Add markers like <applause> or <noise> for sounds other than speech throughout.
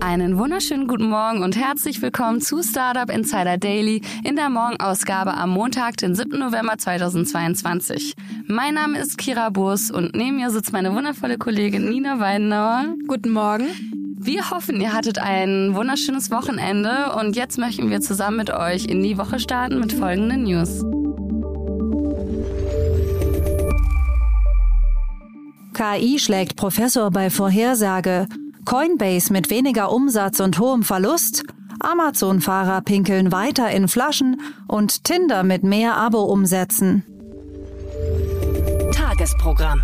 Einen wunderschönen guten Morgen und herzlich willkommen zu Startup Insider Daily in der Morgenausgabe am Montag, den 7. November 2022. Mein Name ist Kira Burs und neben mir sitzt meine wundervolle Kollegin Nina Weidenauer. Guten Morgen. Wir hoffen, ihr hattet ein wunderschönes Wochenende und jetzt möchten wir zusammen mit euch in die Woche starten mit folgenden News. KI schlägt Professor bei Vorhersage. Coinbase mit weniger Umsatz und hohem Verlust, Amazon-Fahrer pinkeln weiter in Flaschen und Tinder mit mehr Abo-Umsätzen. Tagesprogramm.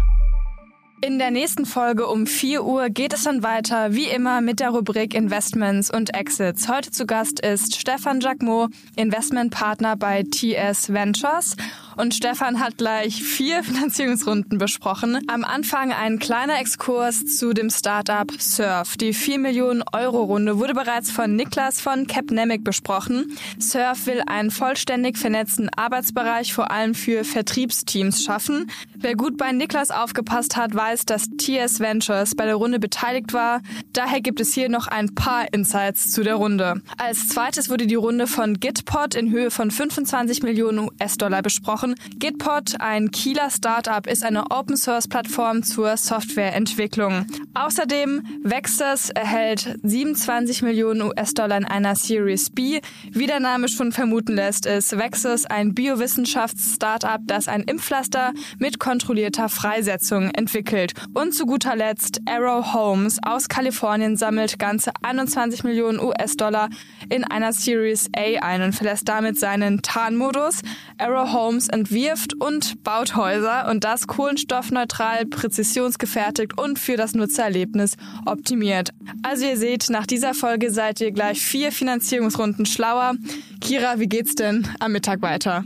In der nächsten Folge um 4 Uhr geht es dann weiter, wie immer, mit der Rubrik Investments und Exits. Heute zu Gast ist Stefan Jacquemot, Investmentpartner bei TS Ventures und Stefan hat gleich vier <laughs> Finanzierungsrunden besprochen. Am Anfang ein kleiner Exkurs zu dem Startup Surf. Die 4 Millionen Euro Runde wurde bereits von Niklas von Capnemic besprochen. Surf will einen vollständig vernetzten Arbeitsbereich vor allem für Vertriebsteams schaffen. Wer gut bei Niklas aufgepasst hat, weiß, dass TS Ventures bei der Runde beteiligt war. Daher gibt es hier noch ein paar Insights zu der Runde. Als zweites wurde die Runde von Gitpod in Höhe von 25 Millionen US-Dollar besprochen gesprochen. Gitpod, ein Kieler Startup, ist eine Open-Source-Plattform zur Softwareentwicklung. Außerdem Vexus erhält 27 Millionen US-Dollar in einer Series B. Wie der Name schon vermuten lässt, ist Vexus ein Biowissenschafts-Startup, das ein Impfpflaster mit kontrollierter Freisetzung entwickelt. Und zu guter Letzt Arrow Homes aus Kalifornien sammelt ganze 21 Millionen US-Dollar in einer Series A ein und verlässt damit seinen Tarnmodus. Arrow Homes entwirft und baut Häuser und das kohlenstoffneutral, präzisionsgefertigt und für das Nutzererlebnis optimiert. Also ihr seht, nach dieser Folge seid ihr gleich vier Finanzierungsrunden schlauer. Kira, wie geht's denn am Mittag weiter?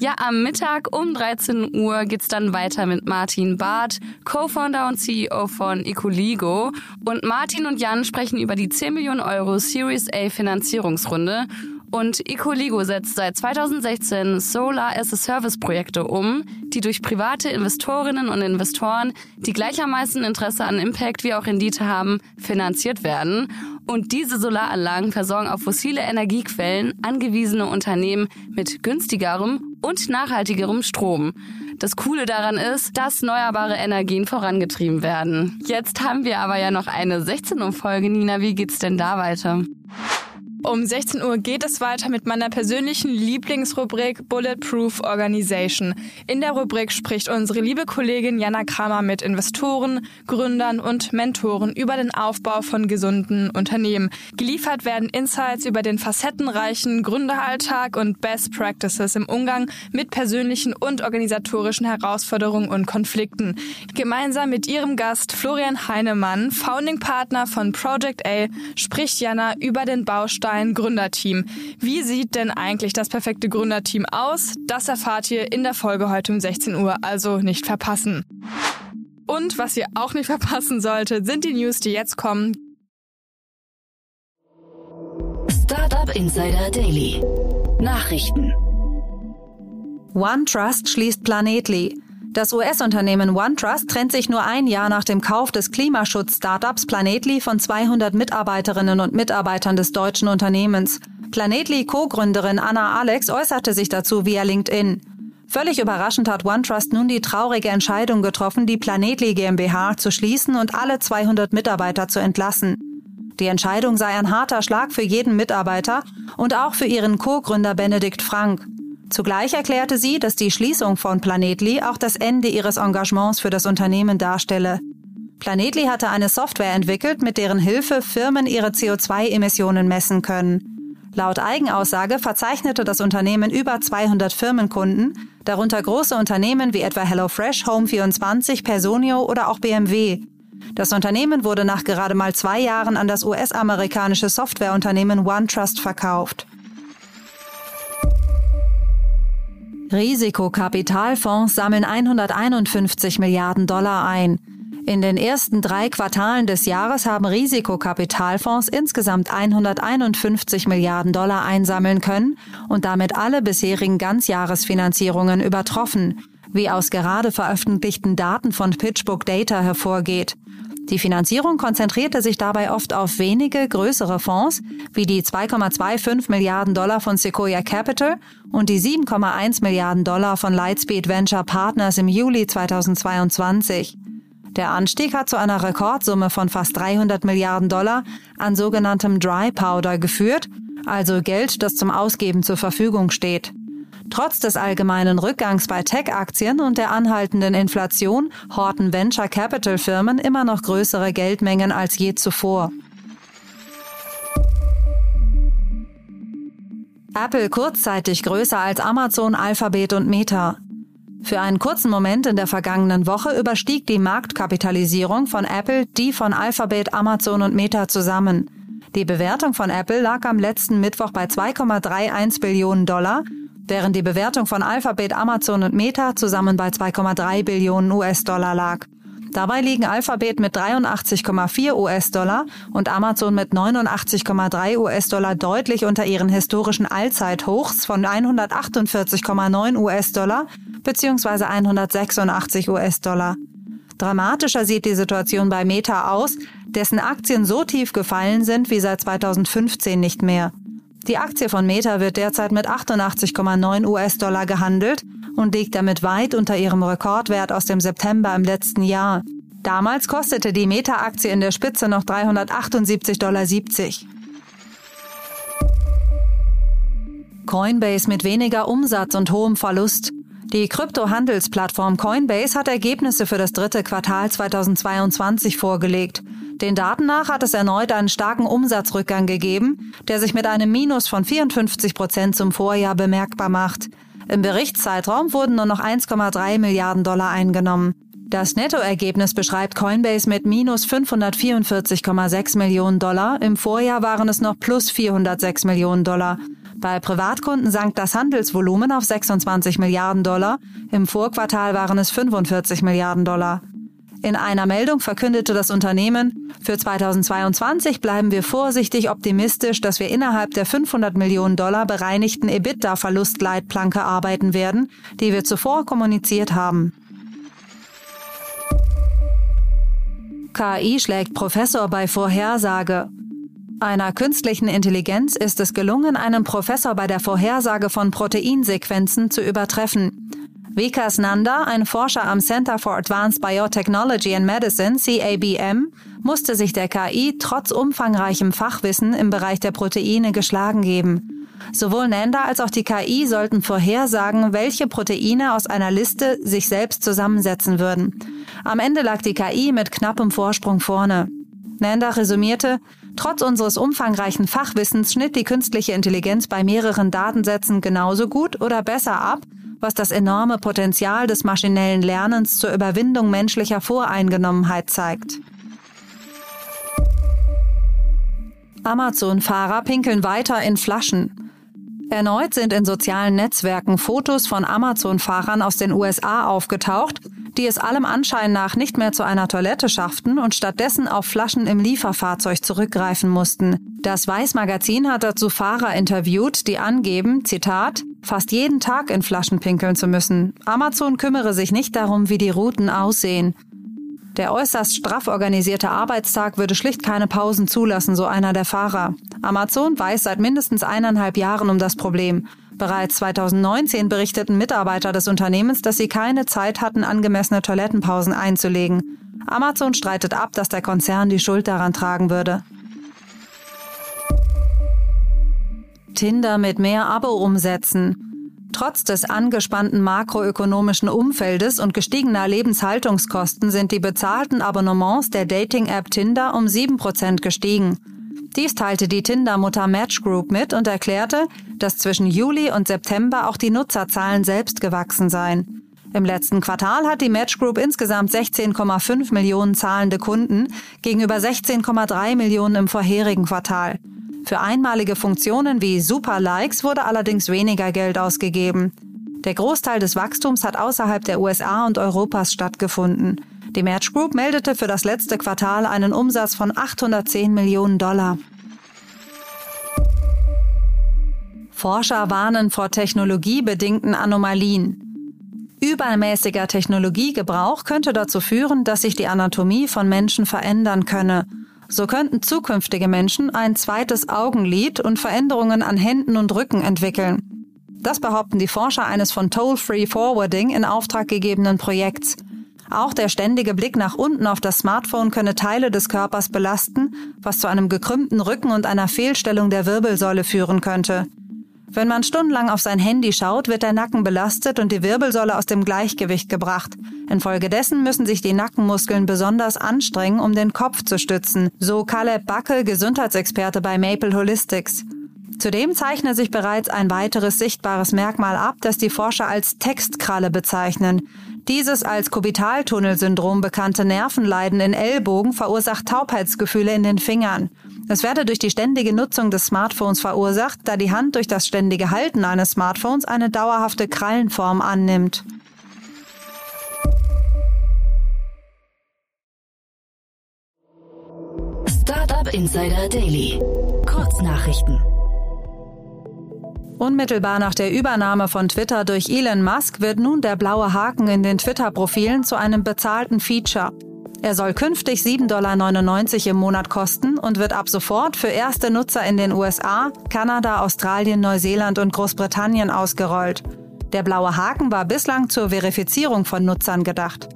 Ja, am Mittag um 13 Uhr geht's dann weiter mit Martin Barth, Co-Founder und CEO von Ecoligo. Und Martin und Jan sprechen über die 10 Millionen Euro Series A Finanzierungsrunde und Ecoligo setzt seit 2016 Solar as a Service Projekte um, die durch private Investorinnen und Investoren, die gleichermaßen Interesse an Impact wie auch Rendite haben, finanziert werden. Und diese Solaranlagen versorgen auf fossile Energiequellen angewiesene Unternehmen mit günstigerem und nachhaltigerem Strom. Das Coole daran ist, dass erneuerbare Energien vorangetrieben werden. Jetzt haben wir aber ja noch eine 16 Uhr Folge. Nina, wie geht's denn da weiter? Um 16 Uhr geht es weiter mit meiner persönlichen Lieblingsrubrik Bulletproof Organization. In der Rubrik spricht unsere liebe Kollegin Jana Kramer mit Investoren, Gründern und Mentoren über den Aufbau von gesunden Unternehmen. Geliefert werden Insights über den facettenreichen Gründeralltag und Best Practices im Umgang mit persönlichen und organisatorischen Herausforderungen und Konflikten. Gemeinsam mit ihrem Gast Florian Heinemann, Founding Partner von Project A, spricht Jana über den Baustein ein Gründerteam. Wie sieht denn eigentlich das perfekte Gründerteam aus? Das erfahrt ihr in der Folge heute um 16 Uhr, also nicht verpassen. Und was ihr auch nicht <laughs> verpassen solltet, sind die News, die jetzt kommen. Startup Insider Daily. Nachrichten. OneTrust schließt Planetly. Das US-Unternehmen OneTrust trennt sich nur ein Jahr nach dem Kauf des Klimaschutz-Startups Planetly von 200 Mitarbeiterinnen und Mitarbeitern des deutschen Unternehmens. Planetly Co-Gründerin Anna Alex äußerte sich dazu via LinkedIn. Völlig überraschend hat OneTrust nun die traurige Entscheidung getroffen, die Planetly GmbH zu schließen und alle 200 Mitarbeiter zu entlassen. Die Entscheidung sei ein harter Schlag für jeden Mitarbeiter und auch für ihren Co-Gründer Benedikt Frank. Zugleich erklärte sie, dass die Schließung von Planetly auch das Ende ihres Engagements für das Unternehmen darstelle. Planetly hatte eine Software entwickelt, mit deren Hilfe Firmen ihre CO2-Emissionen messen können. Laut Eigenaussage verzeichnete das Unternehmen über 200 Firmenkunden, darunter große Unternehmen wie etwa HelloFresh, Home24, Personio oder auch BMW. Das Unternehmen wurde nach gerade mal zwei Jahren an das US-amerikanische Softwareunternehmen OneTrust verkauft. Risikokapitalfonds sammeln 151 Milliarden Dollar ein. In den ersten drei Quartalen des Jahres haben Risikokapitalfonds insgesamt 151 Milliarden Dollar einsammeln können und damit alle bisherigen Ganzjahresfinanzierungen übertroffen, wie aus gerade veröffentlichten Daten von PitchBook Data hervorgeht. Die Finanzierung konzentrierte sich dabei oft auf wenige größere Fonds, wie die 2,25 Milliarden Dollar von Sequoia Capital und die 7,1 Milliarden Dollar von Lightspeed Venture Partners im Juli 2022. Der Anstieg hat zu einer Rekordsumme von fast 300 Milliarden Dollar an sogenanntem Dry Powder geführt, also Geld, das zum Ausgeben zur Verfügung steht. Trotz des allgemeinen Rückgangs bei Tech-Aktien und der anhaltenden Inflation horten Venture Capital Firmen immer noch größere Geldmengen als je zuvor. Apple kurzzeitig größer als Amazon, Alphabet und Meta. Für einen kurzen Moment in der vergangenen Woche überstieg die Marktkapitalisierung von Apple die von Alphabet, Amazon und Meta zusammen. Die Bewertung von Apple lag am letzten Mittwoch bei 2,31 Billionen Dollar, während die Bewertung von Alphabet, Amazon und Meta zusammen bei 2,3 Billionen US-Dollar lag. Dabei liegen Alphabet mit 83,4 US-Dollar und Amazon mit 89,3 US-Dollar deutlich unter ihren historischen Allzeithochs von 148,9 US-Dollar bzw. 186 US-Dollar. Dramatischer sieht die Situation bei Meta aus, dessen Aktien so tief gefallen sind wie seit 2015 nicht mehr. Die Aktie von Meta wird derzeit mit 88,9 US-Dollar gehandelt und liegt damit weit unter ihrem Rekordwert aus dem September im letzten Jahr. Damals kostete die Meta-Aktie in der Spitze noch 378,70 Dollar. Coinbase mit weniger Umsatz und hohem Verlust. Die Kryptohandelsplattform Coinbase hat Ergebnisse für das dritte Quartal 2022 vorgelegt. Den Daten nach hat es erneut einen starken Umsatzrückgang gegeben, der sich mit einem Minus von 54 Prozent zum Vorjahr bemerkbar macht. Im Berichtszeitraum wurden nur noch 1,3 Milliarden Dollar eingenommen. Das Nettoergebnis beschreibt Coinbase mit minus 544,6 Millionen Dollar. Im Vorjahr waren es noch plus 406 Millionen Dollar. Bei Privatkunden sank das Handelsvolumen auf 26 Milliarden Dollar. Im Vorquartal waren es 45 Milliarden Dollar. In einer Meldung verkündete das Unternehmen, für 2022 bleiben wir vorsichtig optimistisch, dass wir innerhalb der 500 Millionen Dollar bereinigten EBITDA-Verlustleitplanke arbeiten werden, die wir zuvor kommuniziert haben. KI schlägt Professor bei Vorhersage. Einer künstlichen Intelligenz ist es gelungen, einen Professor bei der Vorhersage von Proteinsequenzen zu übertreffen. Vikas Nanda, ein Forscher am Center for Advanced Biotechnology and Medicine, CABM, musste sich der KI trotz umfangreichem Fachwissen im Bereich der Proteine geschlagen geben. Sowohl Nanda als auch die KI sollten vorhersagen, welche Proteine aus einer Liste sich selbst zusammensetzen würden. Am Ende lag die KI mit knappem Vorsprung vorne. Nanda resümierte, trotz unseres umfangreichen Fachwissens schnitt die künstliche Intelligenz bei mehreren Datensätzen genauso gut oder besser ab was das enorme Potenzial des maschinellen Lernens zur Überwindung menschlicher Voreingenommenheit zeigt. Amazon-Fahrer pinkeln weiter in Flaschen. Erneut sind in sozialen Netzwerken Fotos von Amazon-Fahrern aus den USA aufgetaucht, die es allem Anschein nach nicht mehr zu einer Toilette schafften und stattdessen auf Flaschen im Lieferfahrzeug zurückgreifen mussten. Das Weiß-Magazin hat dazu Fahrer interviewt, die angeben, Zitat, fast jeden Tag in Flaschen pinkeln zu müssen. Amazon kümmere sich nicht darum, wie die Routen aussehen. Der äußerst straff organisierte Arbeitstag würde schlicht keine Pausen zulassen, so einer der Fahrer. Amazon weiß seit mindestens eineinhalb Jahren um das Problem. Bereits 2019 berichteten Mitarbeiter des Unternehmens, dass sie keine Zeit hatten, angemessene Toilettenpausen einzulegen. Amazon streitet ab, dass der Konzern die Schuld daran tragen würde. Tinder mit mehr Abo-Umsätzen. Trotz des angespannten makroökonomischen Umfeldes und gestiegener Lebenshaltungskosten sind die bezahlten Abonnements der Dating-App Tinder um 7% gestiegen. Dies teilte die Tinder-Mutter Match Group mit und erklärte, dass zwischen Juli und September auch die Nutzerzahlen selbst gewachsen seien. Im letzten Quartal hat die Match Group insgesamt 16,5 Millionen zahlende Kunden gegenüber 16,3 Millionen im vorherigen Quartal. Für einmalige Funktionen wie Super Likes wurde allerdings weniger Geld ausgegeben. Der Großteil des Wachstums hat außerhalb der USA und Europas stattgefunden. Die Match Group meldete für das letzte Quartal einen Umsatz von 810 Millionen Dollar. Forscher warnen vor technologiebedingten Anomalien. Übermäßiger Technologiegebrauch könnte dazu führen, dass sich die Anatomie von Menschen verändern könne. So könnten zukünftige Menschen ein zweites Augenlid und Veränderungen an Händen und Rücken entwickeln. Das behaupten die Forscher eines von Toll-Free Forwarding in Auftrag gegebenen Projekts. Auch der ständige Blick nach unten auf das Smartphone könne Teile des Körpers belasten, was zu einem gekrümmten Rücken und einer Fehlstellung der Wirbelsäule führen könnte. Wenn man stundenlang auf sein Handy schaut, wird der Nacken belastet und die Wirbelsäule aus dem Gleichgewicht gebracht. Infolgedessen müssen sich die Nackenmuskeln besonders anstrengen, um den Kopf zu stützen, so Caleb Backe, Gesundheitsexperte bei Maple Holistics. Zudem zeichne sich bereits ein weiteres sichtbares Merkmal ab, das die Forscher als Textkralle bezeichnen. Dieses als Kubitaltunnelsyndrom bekannte Nervenleiden in Ellbogen verursacht Taubheitsgefühle in den Fingern. Es werde durch die ständige Nutzung des Smartphones verursacht, da die Hand durch das ständige Halten eines Smartphones eine dauerhafte Krallenform annimmt. Startup Insider Daily. Kurznachrichten. Unmittelbar nach der Übernahme von Twitter durch Elon Musk wird nun der blaue Haken in den Twitter-Profilen zu einem bezahlten Feature. Er soll künftig 7,99 Dollar im Monat kosten und wird ab sofort für erste Nutzer in den USA, Kanada, Australien, Neuseeland und Großbritannien ausgerollt. Der blaue Haken war bislang zur Verifizierung von Nutzern gedacht.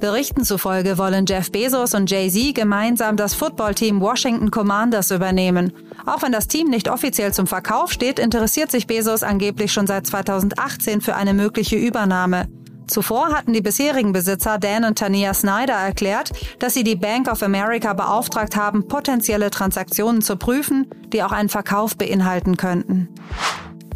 Berichten zufolge wollen Jeff Bezos und Jay-Z gemeinsam das Footballteam Washington Commanders übernehmen. Auch wenn das Team nicht offiziell zum Verkauf steht, interessiert sich Bezos angeblich schon seit 2018 für eine mögliche Übernahme. Zuvor hatten die bisherigen Besitzer Dan und Tania Snyder erklärt, dass sie die Bank of America beauftragt haben, potenzielle Transaktionen zu prüfen, die auch einen Verkauf beinhalten könnten.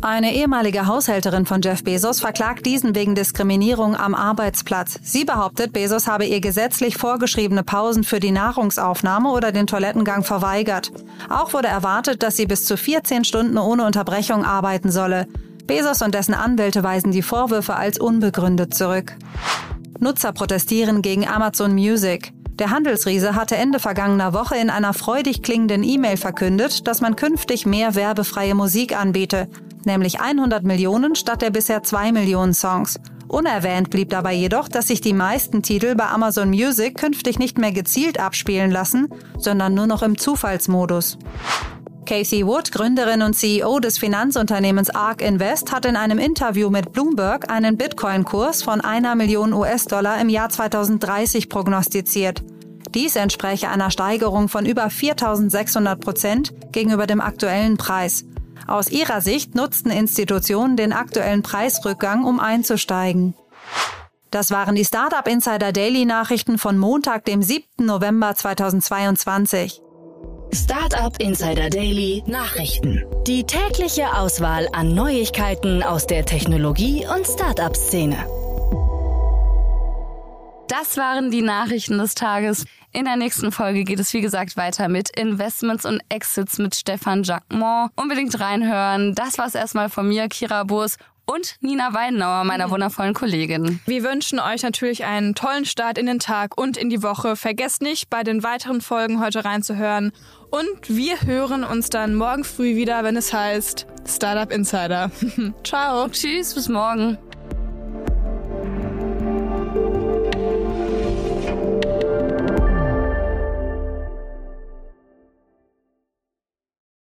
Eine ehemalige Haushälterin von Jeff Bezos verklagt diesen wegen Diskriminierung am Arbeitsplatz. Sie behauptet, Bezos habe ihr gesetzlich vorgeschriebene Pausen für die Nahrungsaufnahme oder den Toilettengang verweigert. Auch wurde erwartet, dass sie bis zu 14 Stunden ohne Unterbrechung arbeiten solle. Bezos und dessen Anwälte weisen die Vorwürfe als unbegründet zurück. Nutzer protestieren gegen Amazon Music. Der Handelsriese hatte Ende vergangener Woche in einer freudig klingenden E-Mail verkündet, dass man künftig mehr werbefreie Musik anbiete, nämlich 100 Millionen statt der bisher 2 Millionen Songs. Unerwähnt blieb dabei jedoch, dass sich die meisten Titel bei Amazon Music künftig nicht mehr gezielt abspielen lassen, sondern nur noch im Zufallsmodus. Casey Wood, Gründerin und CEO des Finanzunternehmens ARK Invest, hat in einem Interview mit Bloomberg einen Bitcoin-Kurs von einer Million US-Dollar im Jahr 2030 prognostiziert. Dies entspräche einer Steigerung von über 4600 Prozent gegenüber dem aktuellen Preis. Aus ihrer Sicht nutzten Institutionen den aktuellen Preisrückgang, um einzusteigen. Das waren die Startup Insider Daily Nachrichten von Montag, dem 7. November 2022. Startup Insider Daily Nachrichten. Die tägliche Auswahl an Neuigkeiten aus der Technologie- und Startup-Szene. Das waren die Nachrichten des Tages. In der nächsten Folge geht es wie gesagt weiter mit Investments und Exits mit Stefan Jacquemont. Unbedingt reinhören. Das war's erstmal von mir, Kira Burs und Nina Weidenauer, meiner wundervollen Kollegin. Wir wünschen euch natürlich einen tollen Start in den Tag und in die Woche. Vergesst nicht, bei den weiteren Folgen heute reinzuhören. Und wir hören uns dann morgen früh wieder, wenn es heißt Startup Insider. <laughs> Ciao. Tschüss, bis morgen.